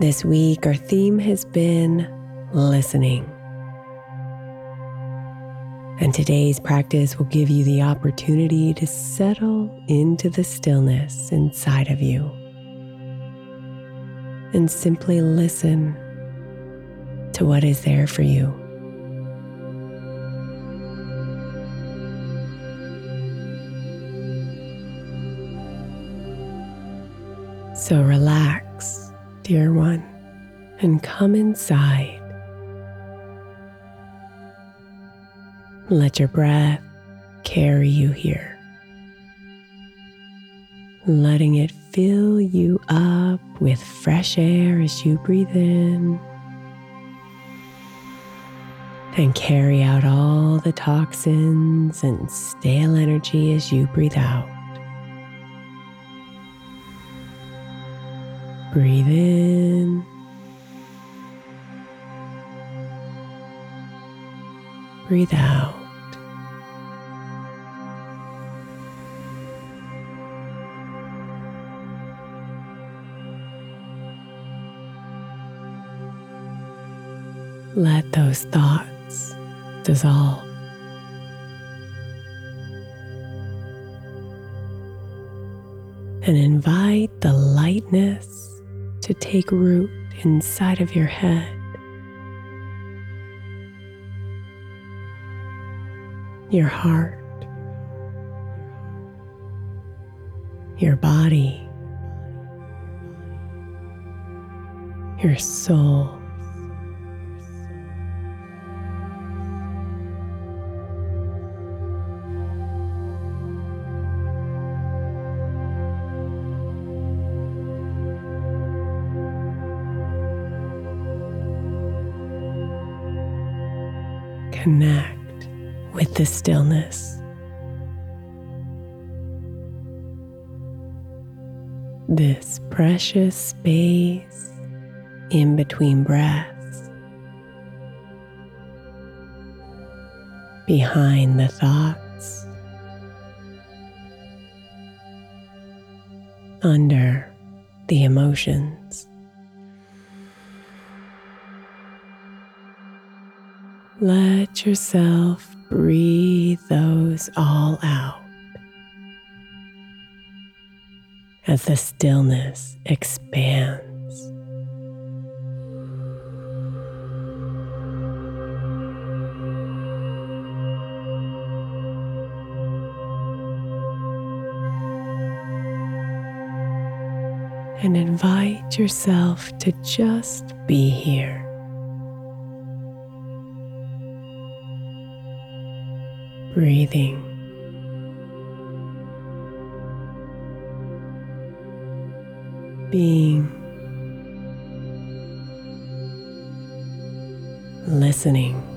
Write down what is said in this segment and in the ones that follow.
This week, our theme has been listening. And today's practice will give you the opportunity to settle into the stillness inside of you and simply listen to what is there for you. So relax, dear one, and come inside. Let your breath carry you here, letting it fill you up with fresh air as you breathe in. And carry out all the toxins and stale energy as you breathe out. Breathe in. Breathe out. Let those thoughts dissolve. and invite the lightness to take root inside of your head. Your heart, your body, your soul. Connect with the stillness. This precious space in between breaths, behind the thoughts, under the emotions. Let yourself breathe those all out as the stillness expands. And invite yourself to just be here. Breathing. Being listening.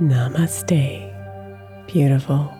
Namaste, beautiful.